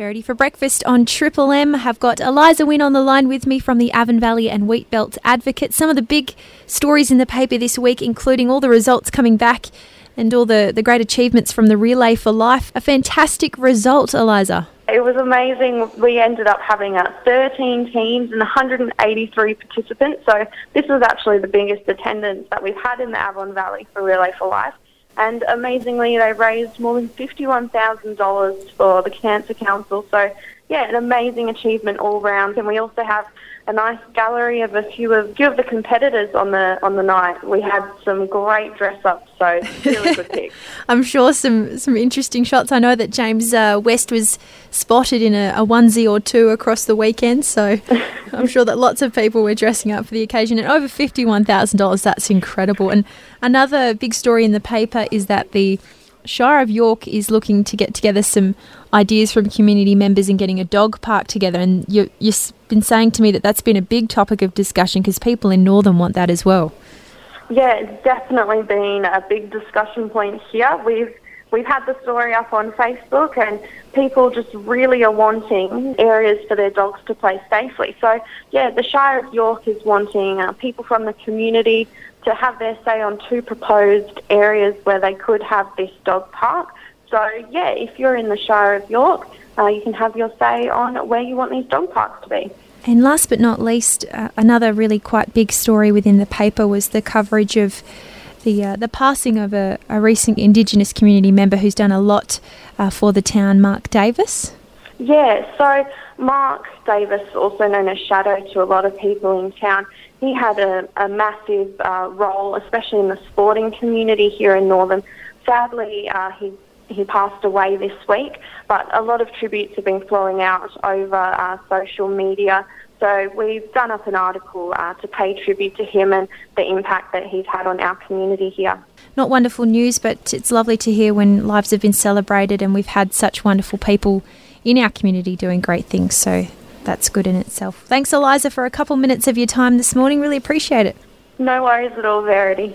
Verity for breakfast on Triple M. Have got Eliza Wynn on the line with me from the Avon Valley and Wheatbelt Advocate. Some of the big stories in the paper this week, including all the results coming back and all the, the great achievements from the Relay for Life. A fantastic result, Eliza. It was amazing. We ended up having uh, 13 teams and 183 participants. So this was actually the biggest attendance that we've had in the Avon Valley for Relay for Life. And amazingly, they raised more than $51,000 for the Cancer Council. So, yeah, an amazing achievement all round. And we also have a nice gallery of a few of, few of the competitors on the on the night. We had some great dress ups, so really good pick. I'm sure some some interesting shots. I know that James uh, West was spotted in a, a, onesie or two across the weekend, so I'm sure that lots of people were dressing up for the occasion. And over fifty one thousand dollars, that's incredible. And another big story in the paper is that the Shire of York is looking to get together some ideas from community members and getting a dog park together. And you, you've been saying to me that that's been a big topic of discussion because people in Northam want that as well. Yeah, it's definitely been a big discussion point here. We've we've had the story up on Facebook, and people just really are wanting areas for their dogs to play safely. So, yeah, the Shire of York is wanting uh, people from the community to have their say on two proposed areas where they could have this dog park. So, yeah, if you're in the Shire of York, uh, you can have your say on where you want these dog parks to be. And last but not least, uh, another really quite big story within the paper was the coverage of the uh, the passing of a, a, recent Indigenous community member who's done a lot uh, for the town, Mark Davis. Yeah, so Mark Davis, also known as Shadow to a lot of people in town, he had a, a massive uh, role, especially in the sporting community here in Northam. Sadly, uh, he he passed away this week, but a lot of tributes have been flowing out over uh, social media. So we've done up an article uh, to pay tribute to him and the impact that he's had on our community here. Not wonderful news, but it's lovely to hear when lives have been celebrated and we've had such wonderful people in our community doing great things. So that's good in itself. Thanks, Eliza, for a couple minutes of your time this morning. Really appreciate it. No worries at all, Verity.